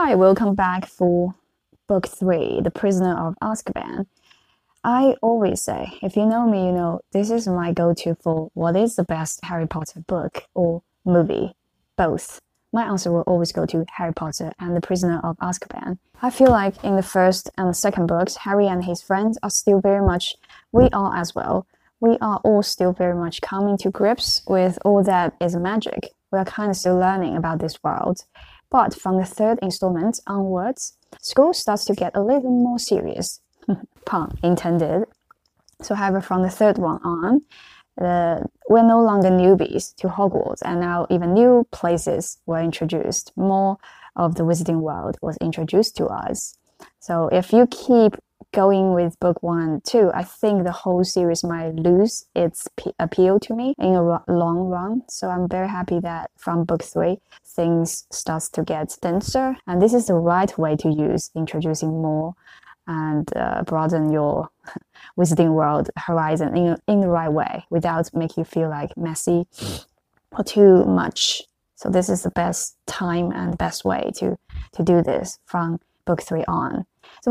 Hi, welcome back for book three, The Prisoner of Azkaban. I always say, if you know me, you know this is my go to for what is the best Harry Potter book or movie, both. My answer will always go to Harry Potter and The Prisoner of Azkaban. I feel like in the first and the second books, Harry and his friends are still very much, we are as well, we are all still very much coming to grips with all that is magic. We are kind of still learning about this world. But from the third installment onwards, school starts to get a little more serious. Pun intended. So, however, from the third one on, uh, we're no longer newbies to Hogwarts, and now even new places were introduced. More of the Wizarding World was introduced to us. So, if you keep going with book one too, I think the whole series might lose its appeal to me in a long run. So I'm very happy that from book three, things starts to get denser, and this is the right way to use introducing more and uh, broaden your wizarding world horizon in, in the right way without making you feel like messy or too much. So this is the best time and best way to to do this from book three on. So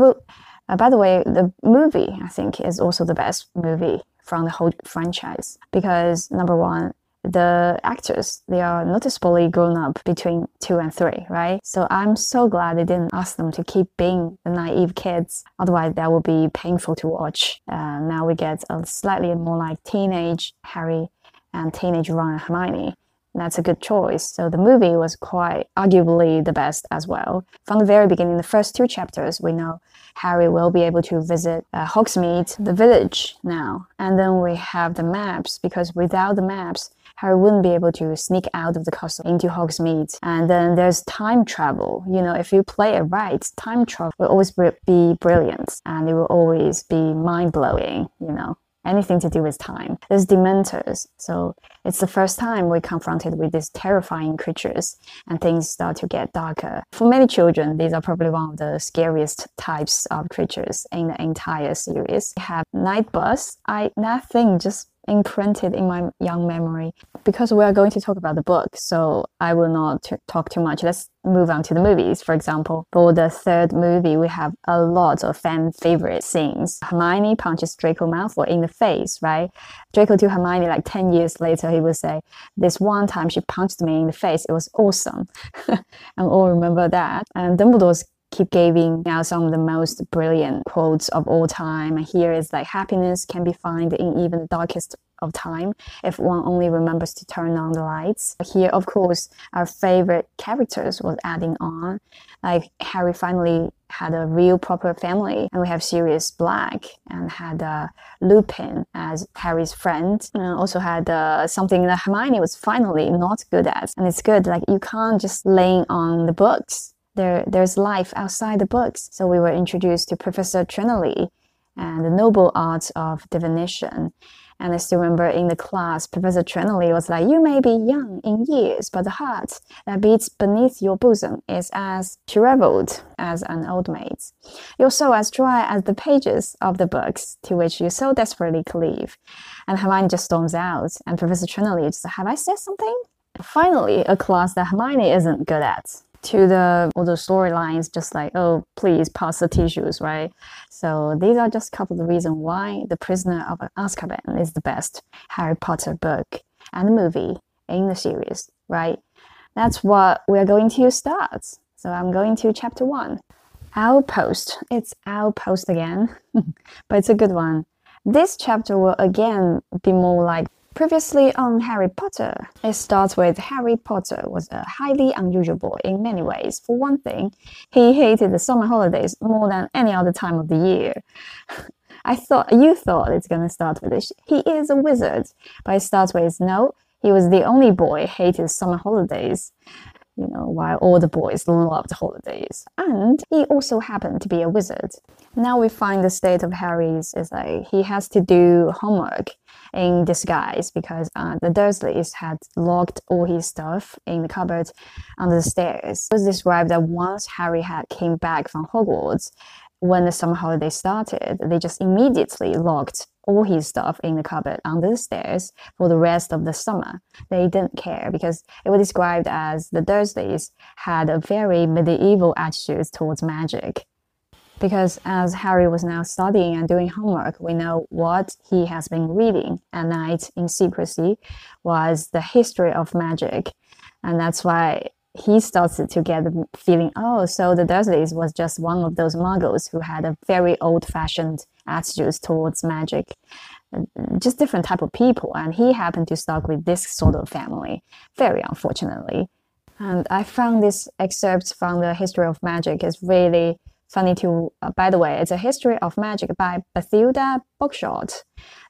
uh, by the way, the movie I think is also the best movie from the whole franchise because number one, the actors they are noticeably grown up between two and three, right? So I'm so glad they didn't ask them to keep being the naive kids. Otherwise, that would be painful to watch. Uh, now we get a slightly more like teenage Harry and teenage Ron and Hermione that's a good choice. So the movie was quite arguably the best as well. From the very beginning, the first two chapters, we know Harry will be able to visit uh, Hogsmeade, the village now. And then we have the maps because without the maps, Harry wouldn't be able to sneak out of the castle into Hogsmeade. And then there's time travel. You know, if you play it right, time travel will always be brilliant and it will always be mind blowing, you know anything to do with time. There's dementors. So it's the first time we're confronted with these terrifying creatures and things start to get darker. For many children, these are probably one of the scariest types of creatures in the entire series. We have Night Bus. I that thing just imprinted in my young memory. Because we are going to talk about the book, so I will not talk too much. Let's move on to the movies. For example, for the third movie, we have a lot of fan favorite scenes. Hermione punches Draco Malfoy in the face, right? Draco to Hermione, like 10 years later, he would say, This one time she punched me in the face, it was awesome. and all remember that. And Dumbledore's keep giving out some of the most brilliant quotes of all time. And here is like happiness can be found in even the darkest of time if one only remembers to turn on the lights. Here, of course, our favorite characters was adding on. Like Harry finally had a real proper family, and we have Sirius Black and had uh, Lupin as Harry's friend, and also had uh, something that Hermione was finally not good at. And it's good, like you can't just lay on the books there, there's life outside the books. So we were introduced to Professor Trelawney and the noble art of divination. And I still remember in the class, Professor Trelawney was like, You may be young in years, but the heart that beats beneath your bosom is as shriveled as an old maid's. You're so as dry as the pages of the books to which you so desperately cleave. And Hermione just storms out, and Professor Trelawney just, Have I said something? Finally, a class that Hermione isn't good at to the all the storylines just like oh please pass the tissues right? So these are just a couple of reasons why the prisoner of azkaban is the best harry potter book and movie in the series right? That's what we're going to start. So i'm going to chapter one. Owl Post. It's owl post again but it's a good one. This chapter will again be more like Previously on Harry Potter, it starts with Harry Potter was a highly unusual boy in many ways. For one thing, he hated the summer holidays more than any other time of the year. I thought you thought it's to start with this. He is a wizard, but it starts with no. He was the only boy hated summer holidays you know, while all the boys loved holidays. And he also happened to be a wizard. Now we find the state of Harry's is like he has to do homework in disguise because uh, the Dursleys had locked all his stuff in the cupboard under the stairs. It was described that once Harry had came back from Hogwarts, when the summer holiday started, they just immediately locked all his stuff in the cupboard under the stairs for the rest of the summer. They didn't care because it was described as the Dursleys had a very medieval attitude towards magic. Because as Harry was now studying and doing homework, we know what he has been reading at night in secrecy was the history of magic. And that's why he started to get the feeling, oh, so the Dursleys was just one of those muggles who had a very old-fashioned attitudes towards magic, just different type of people. And he happened to stuck with this sort of family, very unfortunately. And I found this excerpt from the history of magic is really funny to, uh, by the way, it's a history of magic by Bathilda Bookshot.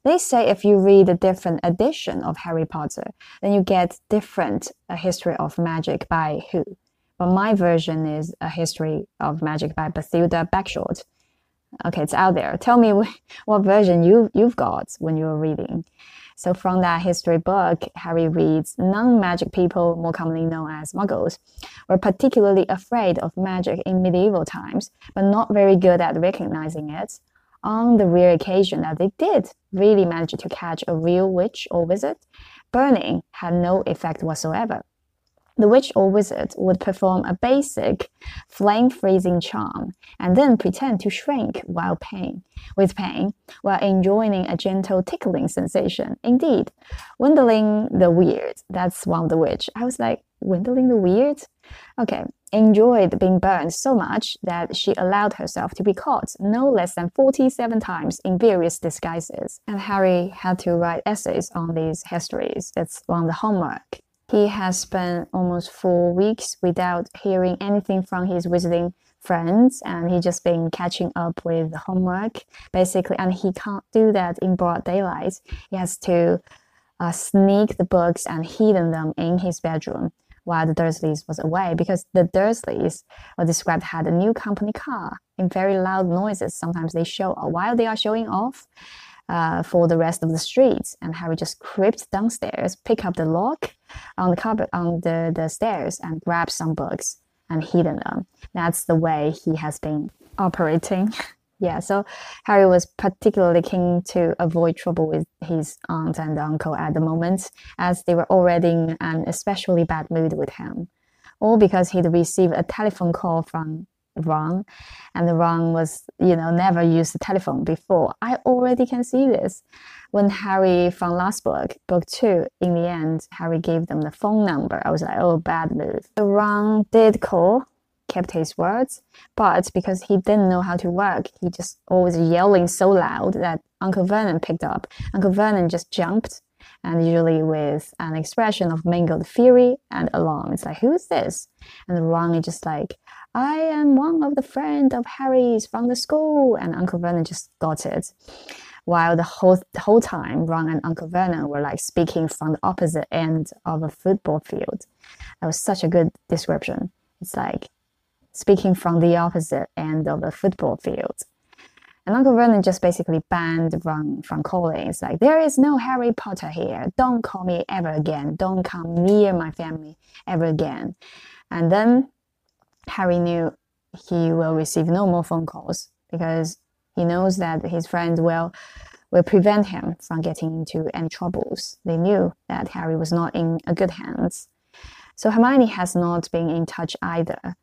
They say if you read a different edition of Harry Potter, then you get different a history of magic by who. But my version is a history of magic by Bathilda Bagshot. Okay, it's out there. Tell me what version you you've got when you're reading. So from that history book, Harry reads non-magic people, more commonly known as muggles, were particularly afraid of magic in medieval times, but not very good at recognizing it. On the rare occasion that they did really manage to catch a real witch or wizard, burning had no effect whatsoever the witch or wizard would perform a basic flame freezing charm and then pretend to shrink while pain, with pain, while enjoying a gentle tickling sensation. Indeed, Wendelin the Weird, that's one of the witch. I was like, Wendelin the Weird? Okay, enjoyed being burned so much that she allowed herself to be caught no less than 47 times in various disguises. And Harry had to write essays on these histories. It's one of the homework. He has spent almost four weeks without hearing anything from his visiting friends and he just been catching up with homework basically. And he can't do that in broad daylight. He has to uh, sneak the books and hidden them in his bedroom while the dursleys was away because the dursleys were described had a new company car in very loud noises. Sometimes they show while they are showing off uh, for the rest of the streets. And Harry just crept downstairs, pick up the lock on the carpet on the, the stairs, and grab some books and hidden them. That's the way he has been operating. yeah, so Harry was particularly keen to avoid trouble with his aunt and uncle at the moment, as they were already in an especially bad mood with him. All because he'd received a telephone call from Ron, and Ron was, you know, never used the telephone before. I already can see this. When Harry from last book, book two, in the end, Harry gave them the phone number. I was like, oh, bad move. The Ron did call, kept his words, but because he didn't know how to work, he just always yelling so loud that Uncle Vernon picked up. Uncle Vernon just jumped and usually with an expression of mingled fury and alarm. It's like, who's this? And the Ron is just like, I am one of the friends of Harry's from the school. And Uncle Vernon just got it. While the whole, the whole time, Ron and Uncle Vernon were like speaking from the opposite end of a football field. That was such a good description. It's like speaking from the opposite end of a football field. And Uncle Vernon just basically banned Ron from calling. It's like, there is no Harry Potter here. Don't call me ever again. Don't come near my family ever again. And then Harry knew he will receive no more phone calls because he knows that his friends will will prevent him from getting into any troubles. They knew that Harry was not in a good hands. So Hermione has not been in touch either.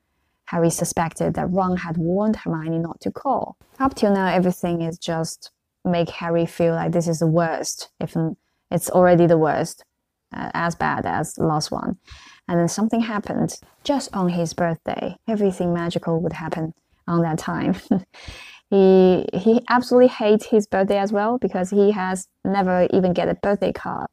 Harry suspected that Ron had warned Hermione not to call. Up till now, everything is just make Harry feel like this is the worst, if it's already the worst, uh, as bad as the last one and then something happened just on his birthday. Everything magical would happen on that time. he he absolutely hates his birthday as well because he has never even get a birthday card.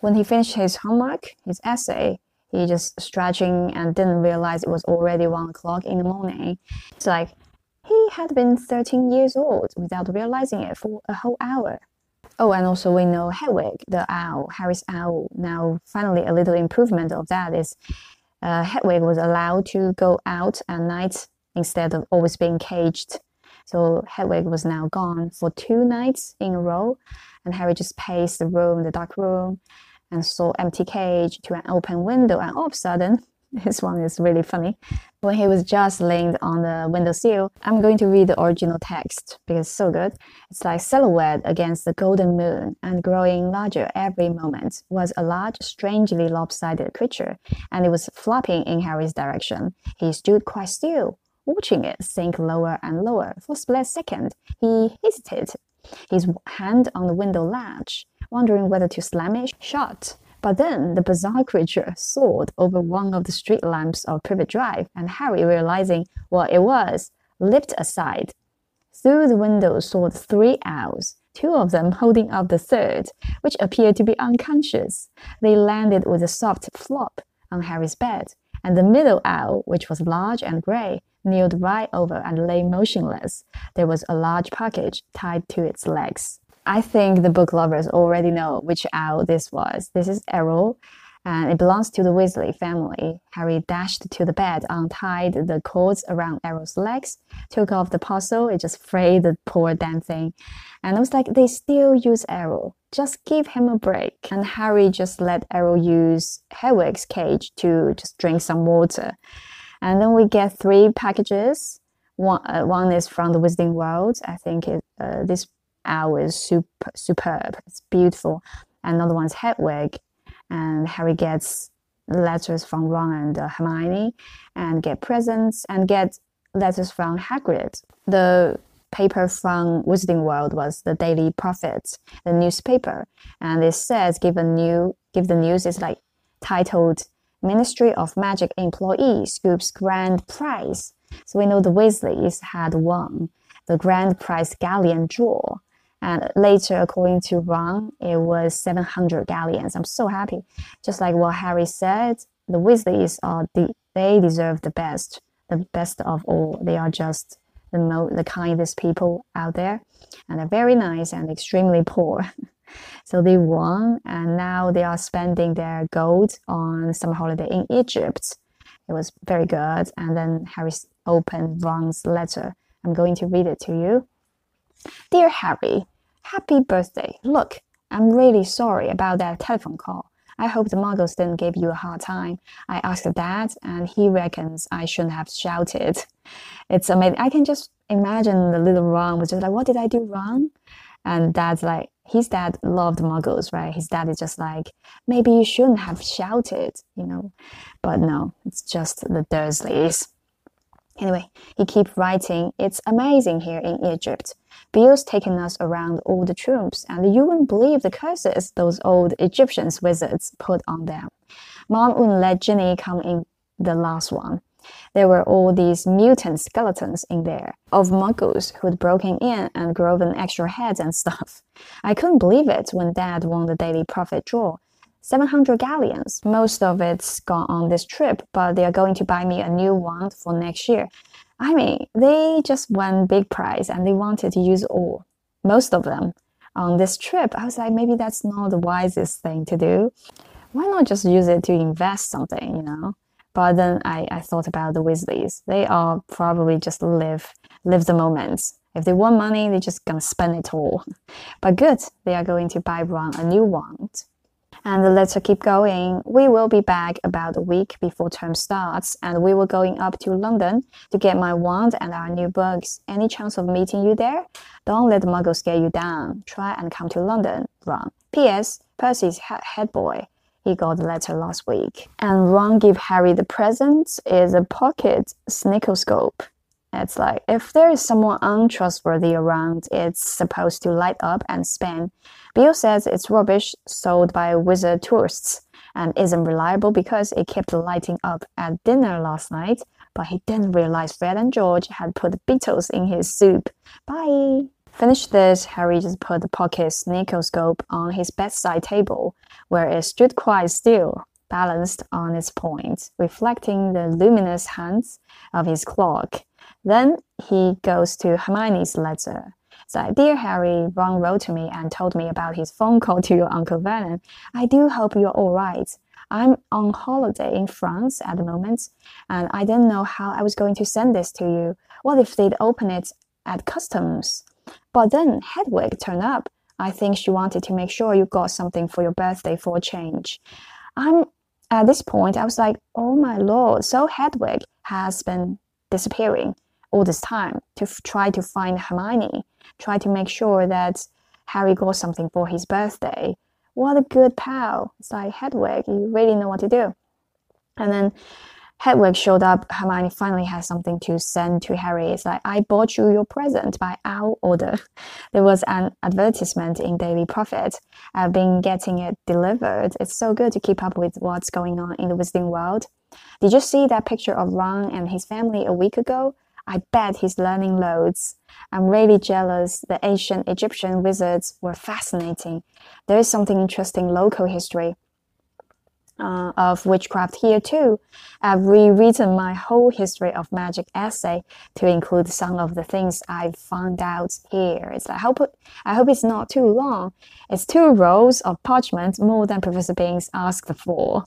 When he finished his homework, his essay, he just stretching and didn't realize it was already one o'clock in the morning. It's like he had been 13 years old without realizing it for a whole hour. Oh, and also we know Hedwig, the owl, Harry's owl. Now, finally, a little improvement of that is uh, Hedwig was allowed to go out at night instead of always being caged. So Hedwig was now gone for two nights in a row, and Harry just paced the room, the dark room, and saw empty cage to an open window, and all of a sudden, This one is really funny. When he was just laying on the windowsill, I'm going to read the original text because it's so good. It's like silhouette against the golden moon and growing larger every moment was a large, strangely lopsided creature, and it was flapping in Harry's direction. He stood quite still, watching it sink lower and lower. For a split second, he hesitated, his hand on the window latch, wondering whether to slam it shut. But then the bizarre creature soared over one of the street lamps of Privet Drive, and Harry, realizing what it was, leaped aside. Through the window soared three owls, two of them holding up the third, which appeared to be unconscious. They landed with a soft flop on Harry's bed, and the middle owl, which was large and gray, kneeled right over and lay motionless. There was a large package tied to its legs. I think the book lovers already know which owl this was. This is Errol, and it belongs to the Weasley family. Harry dashed to the bed, untied the cords around Errol's legs, took off the parcel. It just frayed the poor damn thing. And it was like, they still use Errol. Just give him a break. And Harry just let Errol use Hedwig's cage to just drink some water. And then we get three packages. One, uh, one is from the Wizarding World. I think it, uh, this owl is super, superb. It's beautiful. Another one's Hedwig, and Harry gets letters from Ron and uh, Hermione, and get presents and get letters from Hagrid. The paper from Wizarding World was the Daily Prophet, the newspaper, and it says give a new give the news is like titled Ministry of Magic employee scoops grand prize. So we know the Weasleys had won the grand prize galleon draw. And later, according to Ron, it was 700 galleons. I'm so happy. Just like what Harry said, the Weasleys are the, they deserve the best, the best of all. They are just the mo- the kindest people out there, and they're very nice and extremely poor. so they won, and now they are spending their gold on some holiday in Egypt. It was very good. And then Harry opened Ron's letter. I'm going to read it to you. Dear Harry, Happy birthday. Look, I'm really sorry about that telephone call. I hope the muggles didn't give you a hard time. I asked Dad, and he reckons I shouldn't have shouted. It's amazing. I can just imagine the little Ron was just like, What did I do wrong? And Dad's like, His dad loved muggles, right? His dad is just like, Maybe you shouldn't have shouted, you know? But no, it's just the Dursleys. Anyway, he keeps writing, It's amazing here in Egypt. Bill's taken us around all the tombs, and you wouldn't believe the curses those old Egyptian wizards put on them. Mom wouldn't let Ginny come in the last one. There were all these mutant skeletons in there of muggles who'd broken in and grown extra heads and stuff. I couldn't believe it when Dad won the Daily Prophet draw. 700 galleons. Most of it's gone on this trip, but they are going to buy me a new one for next year. I mean, they just won big prize and they wanted to use all, most of them on this trip. I was like, maybe that's not the wisest thing to do. Why not just use it to invest something, you know? But then I, I thought about the Weasleys. They are probably just live live the moments. If they want money, they're just gonna spend it all. But good, they are going to buy Ron a new wand. And letter keep going. We will be back about a week before term starts, and we will going up to London to get my wand and our new books. Any chance of meeting you there? Don't let the muggle scare you down. Try and come to London, Ron. P.S. Percy's head boy. He got the letter last week. And Ron gave Harry the present is a pocket sneakoscope. It's like if there is someone untrustworthy around, it's supposed to light up and spin. Bill says it's rubbish sold by wizard tourists and isn't reliable because it kept lighting up at dinner last night, but he didn't realize Fred and George had put beetles in his soup. Bye! Finish this, Harry just put the pocket sneakoscope on his bedside table, where it stood quite still, balanced on its point, reflecting the luminous hands of his clock. Then he goes to Hermione's letter. So, dear Harry, Ron wrote to me and told me about his phone call to your Uncle Vernon. I do hope you're all right. I'm on holiday in France at the moment, and I didn't know how I was going to send this to you. What if they'd open it at customs? But then Hedwig turned up. I think she wanted to make sure you got something for your birthday for a change. I'm at this point, I was like, oh my lord, so Hedwig has been disappearing all this time to try to find Hermione, try to make sure that Harry got something for his birthday. What a good pal. It's like, Hedwig, you really know what to do. And then Hedwig showed up. Hermione finally has something to send to Harry. It's like, I bought you your present by our order. There was an advertisement in Daily Prophet. Uh, I've been getting it delivered. It's so good to keep up with what's going on in the Wizarding world. Did you see that picture of Ron and his family a week ago? I bet he's learning loads. I'm really jealous. The ancient Egyptian wizards were fascinating. There is something interesting local history uh, of witchcraft here too. I've rewritten my whole history of magic essay to include some of the things I've found out here. It's like, I hope, I hope it's not too long. It's two rolls of parchment, more than Professor Binns asked for.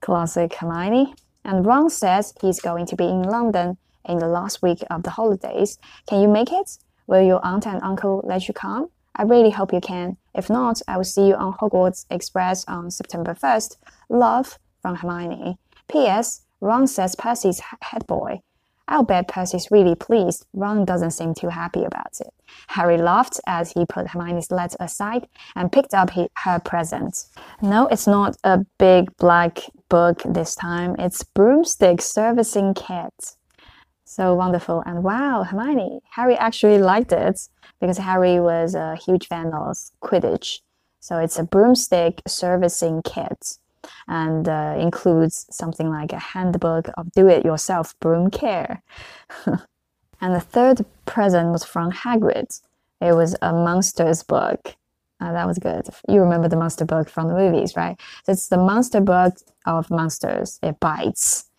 Classic Hermione. And Ron says he's going to be in London in the last week of the holidays. Can you make it? Will your aunt and uncle let you come? I really hope you can. If not, I will see you on Hogwarts Express on September 1st. Love from Hermione. P.S. Ron says Percy's head boy. I'll bet Percy's really pleased. Ron doesn't seem too happy about it. Harry laughed as he put Hermione's letter aside and picked up her present. No, it's not a big black book this time. It's Broomstick Servicing Kit. So wonderful. And wow, Hermione, Harry actually liked it because Harry was a huge fan of Quidditch. So it's a broomstick servicing kit and uh, includes something like a handbook of do it yourself broom care. and the third present was from Hagrid. It was a monsters book. Uh, that was good. You remember the monster book from the movies, right? So it's the monster book of monsters. It bites.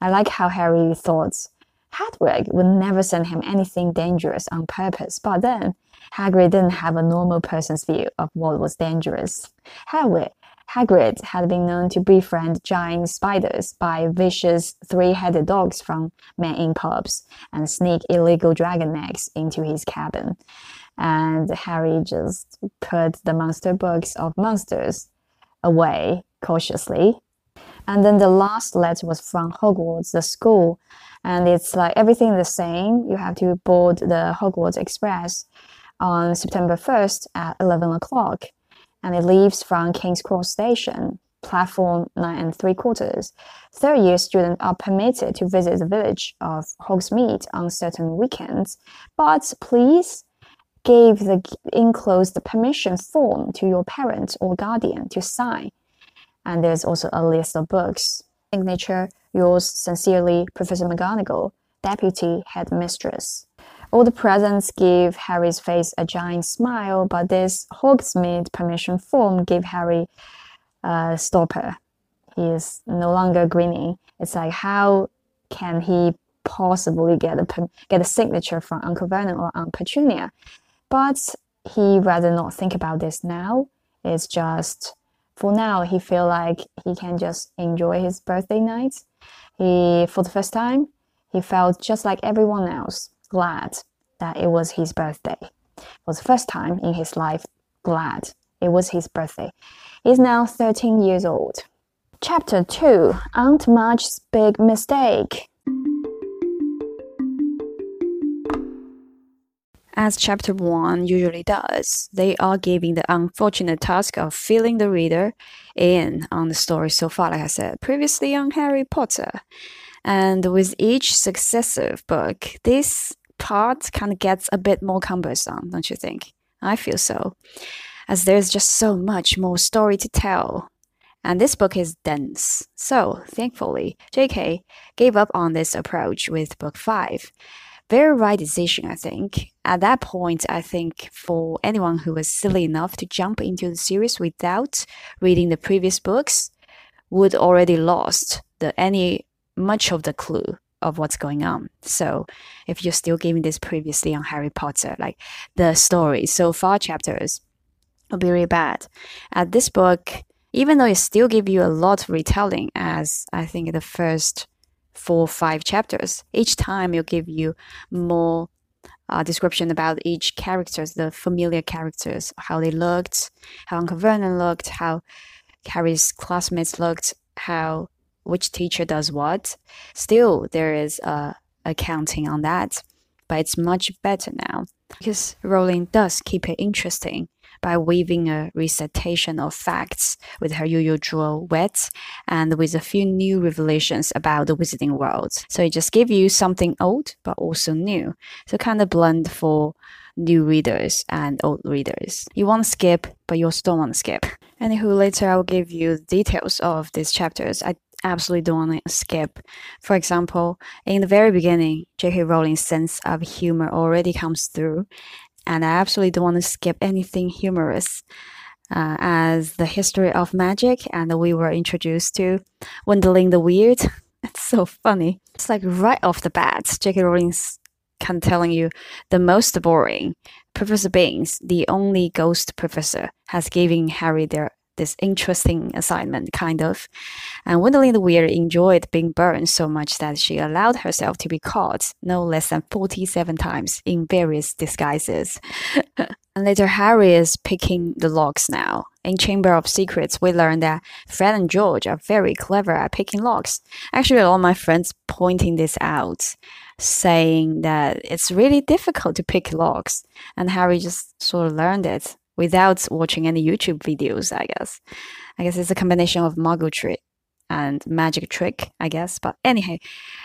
I like how Harry thought Hedwig would never send him anything dangerous on purpose, but then Hagrid didn't have a normal person's view of what was dangerous. Hagrid, Hagrid had been known to befriend giant spiders, buy vicious three-headed dogs from men in pubs, and sneak illegal dragon eggs into his cabin. And Harry just put the monster books of monsters away cautiously. And then the last letter was from Hogwarts, the school, and it's like everything the same. You have to board the Hogwarts Express on September 1st at 11 o'clock, and it leaves from King's Cross Station, platform 9 and 3 quarters. Third year students are permitted to visit the village of Hogsmeade on certain weekends, but please give the enclosed permission form to your parent or guardian to sign. And there's also a list of books. Signature Yours sincerely, Professor McGonagall, Deputy Headmistress. All the presents give Harry's face a giant smile, but this Hogsmeade permission form gave Harry a stopper. He is no longer grinning. It's like, how can he possibly get a get a signature from Uncle Vernon or Aunt Petunia? But he rather not think about this now. It's just for now he feel like he can just enjoy his birthday night he, for the first time, he felt just like everyone else, glad that it was his birthday. For the first time in his life, glad it was his birthday. He's now 13 years old. Chapter 2 Aunt Marge's Big Mistake. As chapter 1 usually does, they are giving the unfortunate task of filling the reader in on the story so far, like I said previously on Harry Potter. And with each successive book, this part kind of gets a bit more cumbersome, don't you think? I feel so. As there's just so much more story to tell. And this book is dense. So, thankfully, JK gave up on this approach with book 5 very right decision, I think. At that point, I think for anyone who was silly enough to jump into the series without reading the previous books would already lost the any much of the clue of what's going on. So if you're still giving this previously on Harry Potter, like the story so far chapters will be really bad. At this book, even though it still give you a lot of retelling as I think the first four five chapters. Each time it'll give you more uh, description about each characters, the familiar characters, how they looked, how Uncle Vernon looked, how Harry's classmates looked, how which teacher does what. Still, there is a accounting on that, but it's much better now because Rowling does keep it interesting by weaving a recitation of facts with her usual wit and with a few new revelations about the wizarding world. So it just gives you something old but also new. So kind of blend for new readers and old readers. You want to skip, but you also don't want to skip. Anywho, later I will give you the details of these chapters. I absolutely don't want to skip. For example, in the very beginning, J.K. Rowling's sense of humor already comes through, and I absolutely don't want to skip anything humorous. Uh, as the history of magic, and we were introduced to Wendelin the Weird. It's so funny. It's like right off the bat, J.K. Rowling's kind of telling you the most boring. Professor Binns, the only ghost professor, has given Harry their this interesting assignment, kind of. And Wendelin the Weird enjoyed being burned so much that she allowed herself to be caught no less than 47 times in various disguises. and later, Harry is picking the locks now. In Chamber of Secrets, we learn that Fred and George are very clever at picking locks. Actually, all my friends pointing this out, saying that it's really difficult to pick locks, and Harry just sort of learned it without watching any YouTube videos, I guess. I guess it's a combination of muggle trick and magic trick, I guess. But anyhow,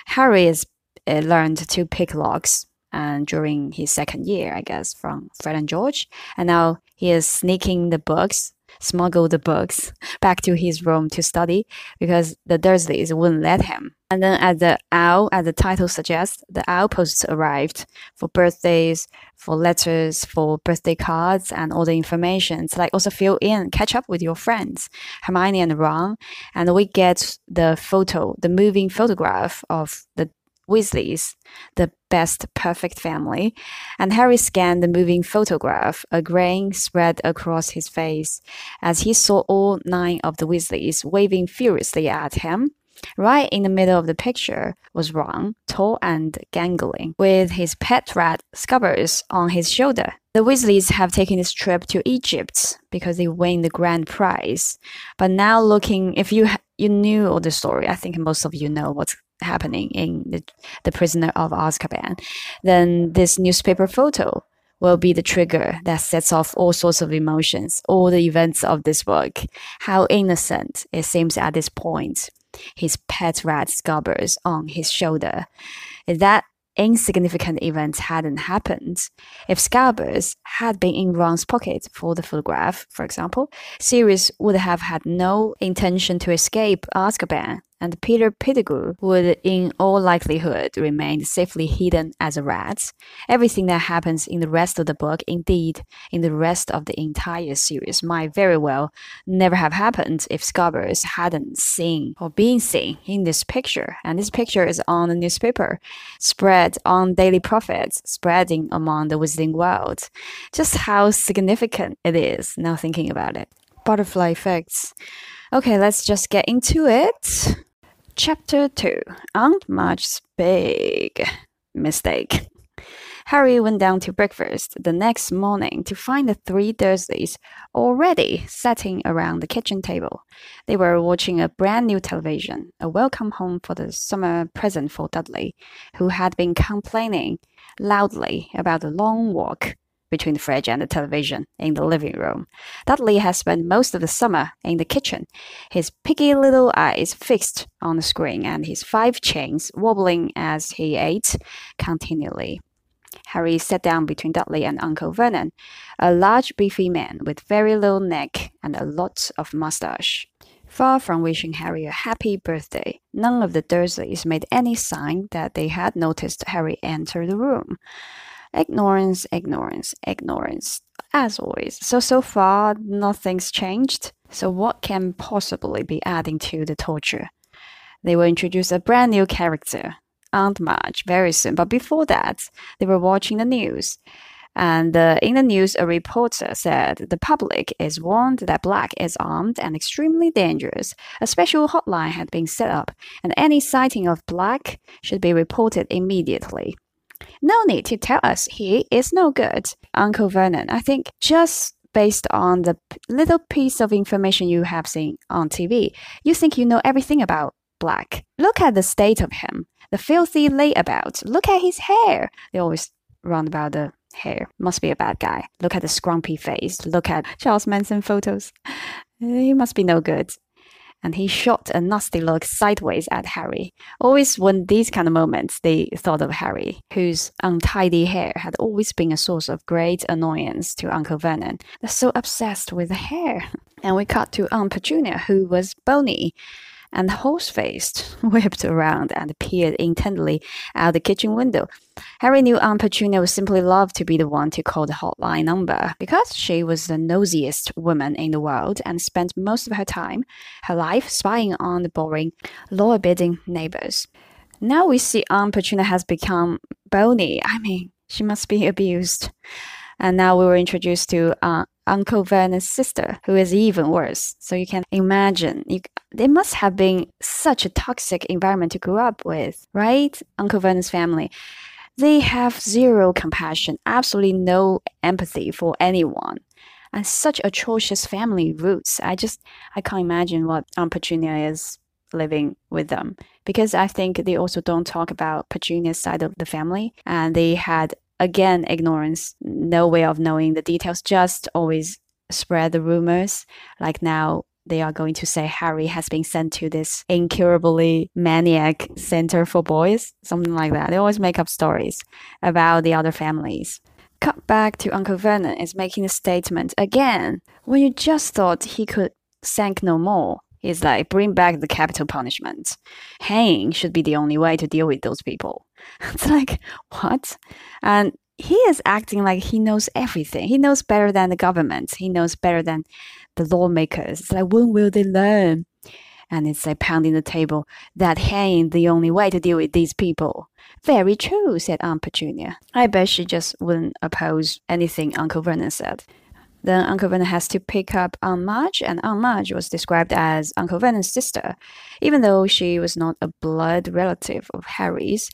Harry is uh, learned to pick locks and during his second year, I guess, from Fred and George. And now he is sneaking the books smuggle the books back to his room to study because the Dursleys wouldn't let him. And then, as the owl, as the title suggests, the owl posts arrived for birthdays, for letters, for birthday cards, and all the information. So, like, also fill in, catch up with your friends, Hermione and Ron. And we get the photo, the moving photograph of the Weasleys, the best perfect family, and Harry scanned the moving photograph. A grin spread across his face as he saw all nine of the Weasleys waving furiously at him. Right in the middle of the picture was Ron, tall and gangling, with his pet rat Scabbers on his shoulder. The Weasleys have taken this trip to Egypt because they win the grand prize. But now looking, if you you knew all the story, I think most of you know what's happening in the, the prisoner of Azkaban, then this newspaper photo will be the trigger that sets off all sorts of emotions, all the events of this book. How innocent it seems at this point. His pet rat Scabbers on his shoulder. If that insignificant event hadn't happened. If Scabbers had been in Ron's pocket for the photograph, for example, Sirius would have had no intention to escape Azkaban and Peter Pettigrew would in all likelihood remain safely hidden as a rat. Everything that happens in the rest of the book, indeed in the rest of the entire series, might very well never have happened if Scabbers hadn't seen or been seen in this picture. And this picture is on the newspaper, spread on Daily Prophet, spreading among the Wizarding world. Just how significant it is now thinking about it. Butterfly effects. Okay, let's just get into it. Chapter 2 Aunt Marge's Big Mistake. Harry went down to breakfast the next morning to find the three Dursleys already sitting around the kitchen table. They were watching a brand new television, a welcome home for the summer present for Dudley, who had been complaining loudly about the long walk between the fridge and the television in the living room. Dudley has spent most of the summer in the kitchen, his piggy little eyes fixed on the screen and his five chains wobbling as he ate continually. Harry sat down between Dudley and Uncle Vernon, a large beefy man with very little neck and a lot of mustache. Far from wishing Harry a happy birthday, none of the Dursleys made any sign that they had noticed Harry enter the room. Ignorance, ignorance, ignorance, as always. So, so far, nothing's changed. So, what can possibly be adding to the torture? They will introduce a brand new character, Aunt Marge, very soon. But before that, they were watching the news. And uh, in the news, a reporter said the public is warned that Black is armed and extremely dangerous. A special hotline had been set up, and any sighting of Black should be reported immediately. No need to tell us he is no good, Uncle Vernon. I think just based on the little piece of information you have seen on TV. You think you know everything about Black. Look at the state of him, the filthy layabout. Look at his hair. They always run about the hair. Must be a bad guy. Look at the scrumpy face. Look at Charles Manson photos. He must be no good and he shot a nasty look sideways at Harry. Always when these kind of moments, they thought of Harry, whose untidy hair had always been a source of great annoyance to Uncle Vernon. They're so obsessed with the hair. And we cut to Aunt Petunia, who was bony and horse faced, whipped around and peered intently out the kitchen window. Harry knew Aunt Petunia would simply love to be the one to call the hotline number because she was the nosiest woman in the world and spent most of her time, her life, spying on the boring, law abiding neighbors. Now we see Aunt Petunia has become bony. I mean, she must be abused. And now we were introduced to uh, Uncle Vernon's sister, who is even worse. So you can imagine, you, it must have been such a toxic environment to grow up with, right? Uncle Vernon's family. They have zero compassion, absolutely no empathy for anyone, and such atrocious family roots. I just, I can't imagine what Aunt Petunia is living with them because I think they also don't talk about Petunia's side of the family and they had again ignorance no way of knowing the details just always spread the rumors like now they are going to say Harry has been sent to this incurably maniac center for boys, something like that. They always make up stories about the other families. Cut back to Uncle Vernon is making a statement again. When you just thought he could sink no more, he's like, bring back the capital punishment. Hanging should be the only way to deal with those people. It's like, what? And he is acting like he knows everything. He knows better than the government. He knows better than the lawmakers. It's like, when will they learn? And it's like pounding the table. That hanging the only way to deal with these people. Very true, said Aunt Petunia. I bet she just wouldn't oppose anything Uncle Vernon said. Then Uncle Vernon has to pick up Aunt Marge, and Aunt Marge was described as Uncle Vernon's sister, even though she was not a blood relative of Harry's.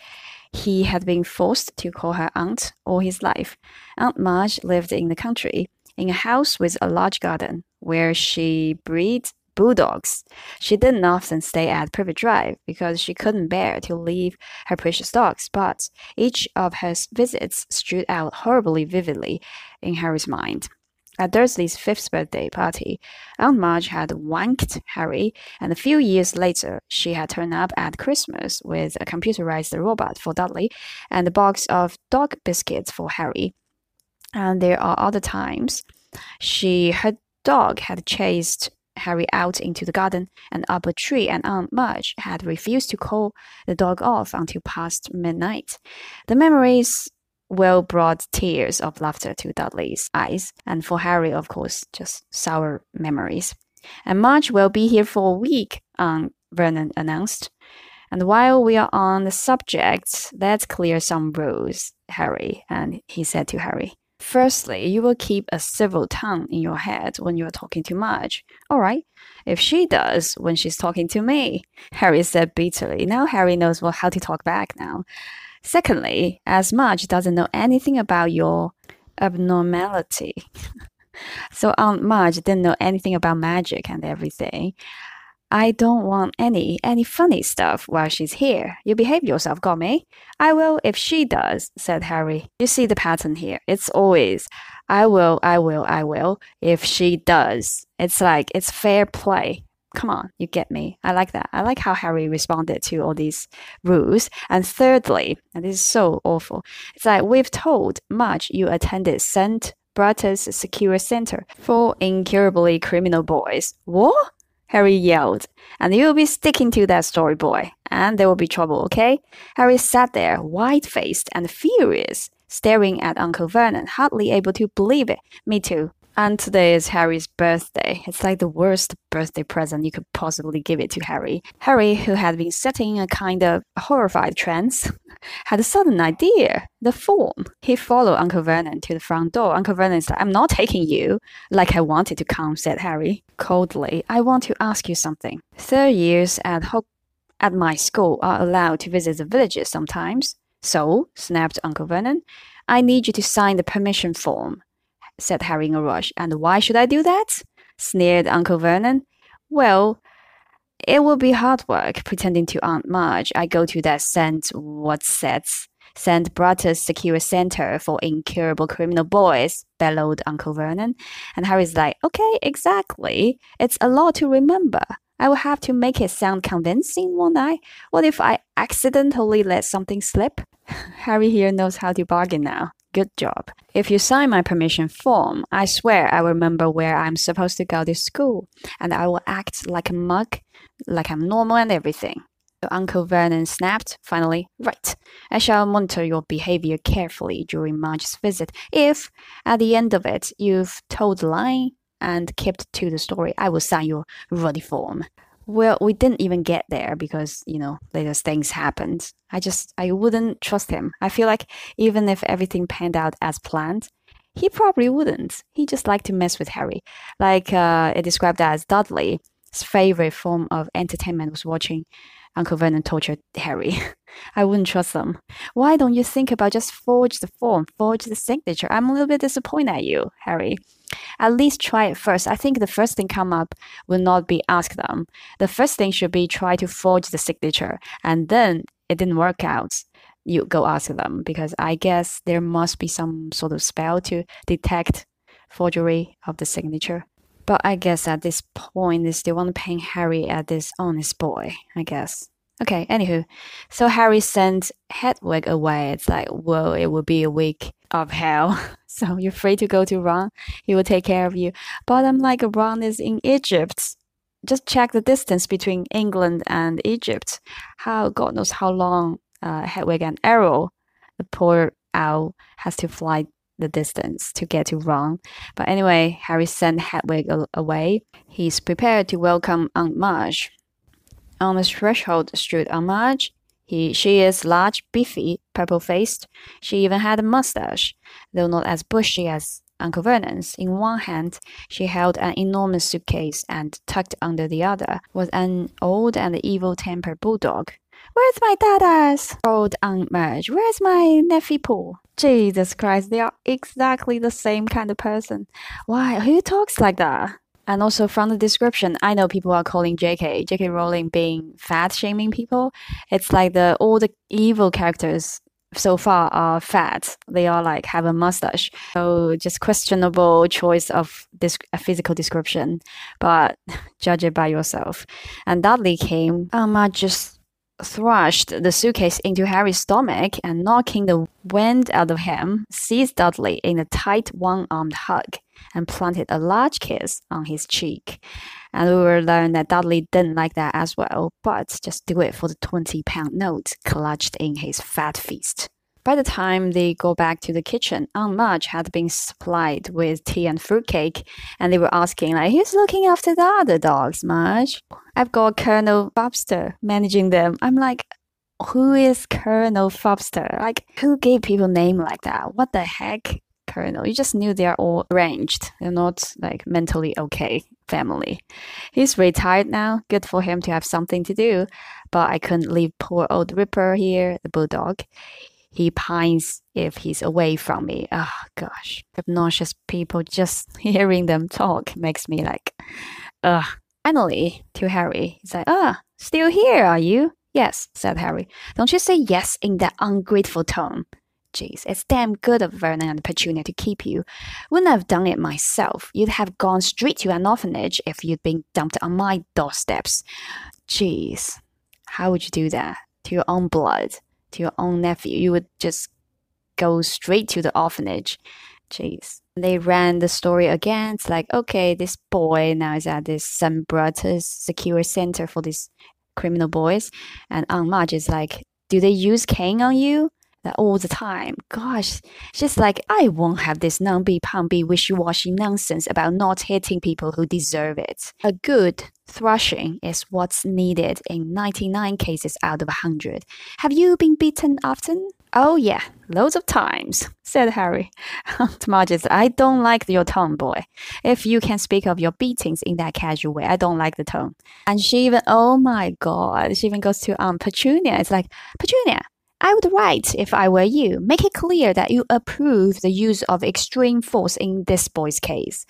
He had been forced to call her aunt all his life. Aunt Marge lived in the country, in a house with a large garden, where she bred bulldogs. She didn't often stay at Privet Drive because she couldn't bear to leave her precious dogs, but each of her visits stood out horribly vividly in Harry's mind. At Dursley's fifth birthday party, Aunt Marge had wanked Harry, and a few years later, she had turned up at Christmas with a computerized robot for Dudley and a box of dog biscuits for Harry. And there are other times she her dog had chased Harry out into the garden and up a tree, and Aunt Marge had refused to call the dog off until past midnight. The memories well brought tears of laughter to Dudley's eyes, and for Harry, of course, just sour memories. And Marge will be here for a week, um, Vernon announced. And while we are on the subject, let's clear some rules, Harry. And he said to Harry, Firstly, you will keep a civil tongue in your head when you are talking to Marge. All right, if she does when she's talking to me, Harry said bitterly. Now Harry knows well how to talk back now. Secondly, as Marge doesn't know anything about your abnormality. so Aunt Marge didn't know anything about magic and everything. I don't want any any funny stuff while she's here. You behave yourself, got me? I will if she does, said Harry. You see the pattern here. It's always I will, I will, I will if she does. It's like it's fair play. Come on, you get me. I like that. I like how Harry responded to all these rules. And thirdly, and this is so awful, it's like we've told Marge you attended St. Brutus's Secure Center for incurably criminal boys. What? Harry yelled. And you'll be sticking to that story, boy. And there will be trouble, okay? Harry sat there, white faced and furious, staring at Uncle Vernon, hardly able to believe it. Me too. And today is Harry's birthday. It's like the worst birthday present you could possibly give it to Harry. Harry, who had been sitting in a kind of horrified trance, had a sudden idea. The form. He followed Uncle Vernon to the front door. Uncle Vernon said, I'm not taking you. Like I wanted to come, said Harry. Coldly, I want to ask you something. Third years at Hope at my school are allowed to visit the villages sometimes. So, snapped Uncle Vernon, I need you to sign the permission form. Said Harry in a rush. And why should I do that? sneered Uncle Vernon. Well, it will be hard work pretending to Aunt Marge I go to that St. What's sets St. Brutus Secure Center for Incurable Criminal Boys, bellowed Uncle Vernon. And Harry's like, okay, exactly. It's a lot to remember. I will have to make it sound convincing, won't I? What if I accidentally let something slip? Harry here knows how to bargain now. Good job. If you sign my permission form, I swear I will remember where I'm supposed to go to school, and I will act like a mug, like I'm normal and everything. Uncle Vernon snapped, finally, Right. I shall monitor your behavior carefully during Marge's visit. If, at the end of it, you've told a lie and kept to the story, I will sign your ruddy form. Well, we didn't even get there because, you know, later things happened. I just, I wouldn't trust him. I feel like even if everything panned out as planned, he probably wouldn't. He just liked to mess with Harry. Like uh, it described as Dudley's favorite form of entertainment was watching Uncle Vernon torture Harry. I wouldn't trust them. Why don't you think about just forge the form, forge the signature? I'm a little bit disappointed at you, Harry. At least try it first. I think the first thing come up will not be ask them. The first thing should be try to forge the signature, and then it didn't work out. You go ask them because I guess there must be some sort of spell to detect forgery of the signature. But I guess at this point, they still want to paint Harry as this honest boy, I guess. Okay, anywho, so Harry sent Hedwig away. It's like, whoa, it will be a week of hell. So you're free to go to Ron. He will take care of you. But I'm like, Ron is in Egypt. Just check the distance between England and Egypt. How, God knows how long uh, Hedwig and Errol, the poor owl, has to fly the distance to get to Ron. But anyway, Harry sent Hedwig away. He's prepared to welcome Aunt Marge. On the threshold stood Marge. He, she is large, beefy, purple-faced. She even had a mustache, though not as bushy as Uncle Vernon's. In one hand, she held an enormous suitcase, and tucked under the other was an old and evil-tempered bulldog. Where's my Dudders? Old Aunt Marge. Where's my nephew Paul? Jesus Christ, they are exactly the same kind of person. Why? Who talks like that? And also from the description, I know people are calling JK, JK Rowling being fat shaming people. It's like the all the evil characters so far are fat. They are like have a mustache. So just questionable choice of this a physical description, but judge it by yourself. And Dudley came. Um, Amma just thrust the suitcase into Harry's stomach and knocking the wind out of him, seized Dudley in a tight one-armed hug and planted a large kiss on his cheek. And we will learn that Dudley didn't like that as well, but just do it for the 20 pound note clutched in his fat fist. By the time they go back to the kitchen, Aunt Marge had been supplied with tea and fruitcake, and they were asking, like, who's looking after the other dogs, Marge? I've got Colonel Fubster managing them. I'm like, who is Colonel Fubster? Like, who gave people name like that? What the heck? Colonel. You just knew they're all arranged. They're not like mentally okay family. He's retired now. Good for him to have something to do. But I couldn't leave poor old Ripper here, the bulldog. He pines if he's away from me. Oh gosh, obnoxious people. Just hearing them talk makes me like, ugh. Finally, to Harry, he's like, ah, still here, are you? Yes, said Harry. Don't you say yes in that ungrateful tone. Jeez, it's damn good of Vernon and Petunia to keep you. Wouldn't have done it myself. You'd have gone straight to an orphanage if you'd been dumped on my doorsteps. Jeez, how would you do that? To your own blood? to your own nephew. You would just go straight to the orphanage. Jeez. They ran the story again. It's like, okay, this boy now is at this St. Brutus secure center for these criminal boys. And Aunt Marge is like, do they use cane on you? All the time. Gosh, just like I won't have this namby pamby wishy washy nonsense about not hitting people who deserve it. A good thrashing is what's needed in 99 cases out of 100. Have you been beaten often? Oh, yeah, loads of times, said Harry. Margaret, I don't like your tone, boy. If you can speak of your beatings in that casual way, I don't like the tone. And she even, oh my god, she even goes to Aunt Petunia. It's like, Petunia, I would write if I were you. Make it clear that you approve the use of extreme force in this boy's case.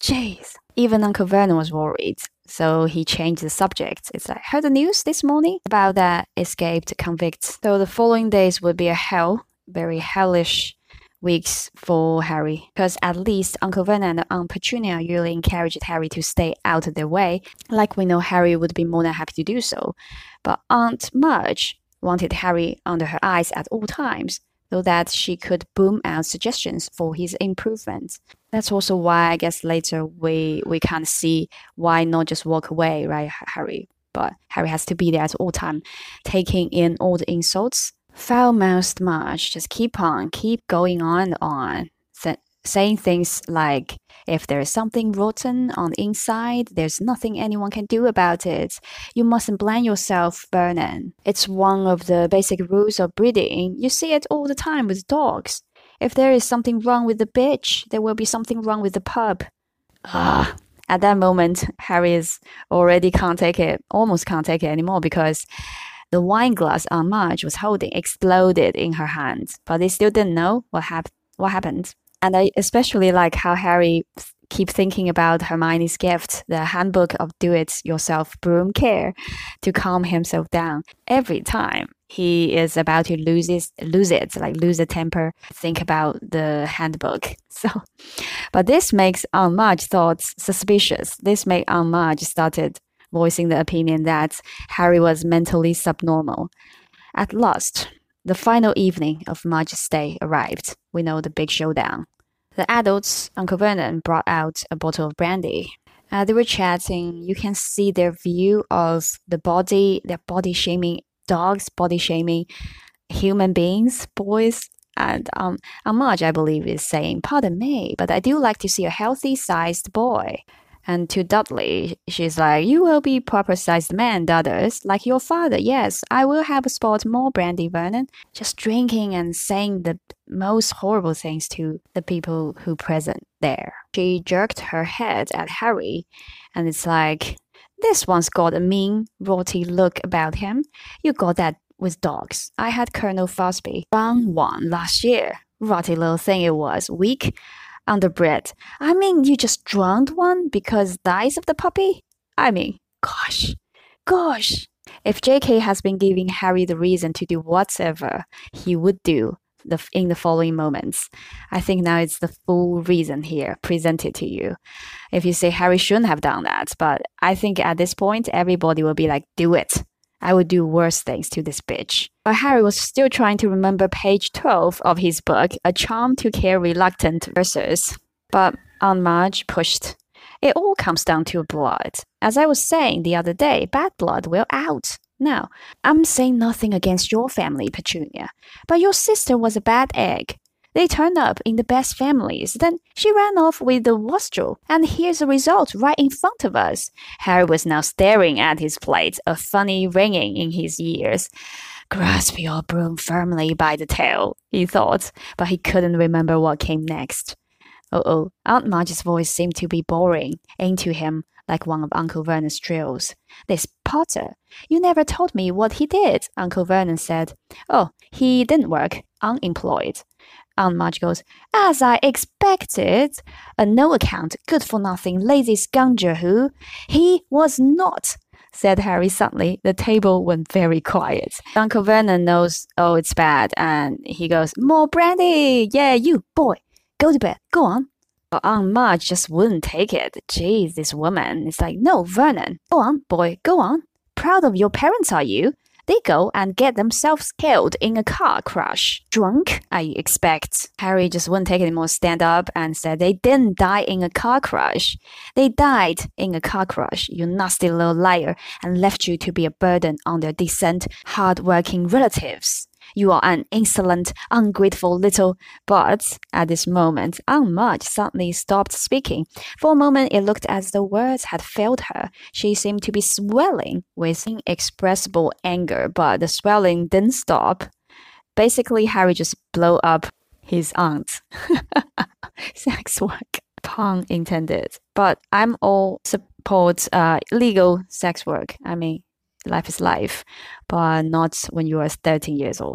Jeez. Even Uncle Vernon was worried, so he changed the subject. It's like, heard the news this morning about that escaped convict. So the following days would be a hell, very hellish weeks for Harry, because at least Uncle Vernon and Aunt Petunia usually encouraged Harry to stay out of their way, like we know Harry would be more than happy to do so. But Aunt Marge wanted Harry under her eyes at all times so that she could boom out suggestions for his improvement. That's also why I guess later we we can't see why not just walk away, right, Harry? But Harry has to be there at all time, taking in all the insults. Foul-mouthed Marge just keep on, keep going on and on, saying things like, if there is something rotten on the inside, there's nothing anyone can do about it. You mustn't blame yourself, Vernon. It's one of the basic rules of breeding. You see it all the time with dogs. If there is something wrong with the bitch, there will be something wrong with the pup. Ah. At that moment, Harry is already can't take it, almost can't take it anymore because the wine glass Aunt Marge was holding exploded in her hand. But they still didn't know what, hap- what happened. And I especially like how Harry keep thinking about Hermione's gift, the handbook of do-it-yourself broom care, to calm himself down. Every time he is about to lose his, lose it, like lose a temper, think about the handbook. So, but this makes Aunt Marge thoughts suspicious. This made Aunt Marge started voicing the opinion that Harry was mentally subnormal. At last, the final evening of Marge's stay arrived. We know the big showdown. The adults, Uncle Vernon, brought out a bottle of brandy. Uh, they were chatting. You can see their view of the body, their body shaming dogs, body shaming human beings, boys. And um, Amaj, I believe, is saying, Pardon me, but I do like to see a healthy sized boy. And to Dudley, she's like, You will be proper sized man, Dudders, like your father. Yes, I will have a spot more brandy, Vernon. Just drinking and saying the most horrible things to the people who present there. She jerked her head at Harry, and it's like, This one's got a mean, rotty look about him. You got that with dogs. I had Colonel Fubster, wrong one last year. Rotty little thing it was, weak underbred. I mean, you just drowned one because dies of the puppy? I mean, gosh, gosh. If JK has been giving Harry the reason to do whatever he would do the, in the following moments, I think now it's the full reason here uh, presented to you. If you say Harry shouldn't have done that, but I think at this point, everybody will be like, do it. I would do worse things to this bitch. But Harry was still trying to remember page 12 of his book, A Charm to Care Reluctant Verses. But Aunt Marge pushed. It all comes down to blood. As I was saying the other day, bad blood will out. Now, I'm saying nothing against your family, Petunia, but your sister was a bad egg. They turned up in the best families. Then she ran off with the wastrel, and here's the result right in front of us. Harry was now staring at his plate, a funny ringing in his ears. Grasp your broom firmly by the tail, he thought, but he couldn't remember what came next. Oh oh, Aunt Marge's voice seemed to be boring into him like one of Uncle Vernon's drills. This Potter, you never told me what he did, Uncle Vernon said. Oh, he didn't work, unemployed. Aunt Marge goes, As I expected. A no account, good for nothing, lazy scoundrel who. He was not, said Harry suddenly. The table went very quiet. Uncle Vernon knows, oh, it's bad, and he goes, More brandy! Yeah, you, boy, go to bed, go on. But Aunt Marge just wouldn't take it. Jeez, this woman. It's like, no, Vernon, go on, boy, go on. Proud of your parents, are you? They go and get themselves killed in a car crash. Drunk, I expect. Harry just wouldn't take any more stand up and said they didn't die in a car crash. They died in a car crash, you nasty little liar, and left you to be a burden on their decent, hard-working relatives. You are an insolent, ungrateful little. But at this moment, Aunt Marge suddenly stopped speaking. For a moment, it looked as though words had failed her. She seemed to be swelling with inexpressible anger, but the swelling didn't stop. Basically, Harry just blew up his aunt. Sex work, pun intended. But I'm all support uh, legal sex work. I mean, life is life, but not when you are 13 years old.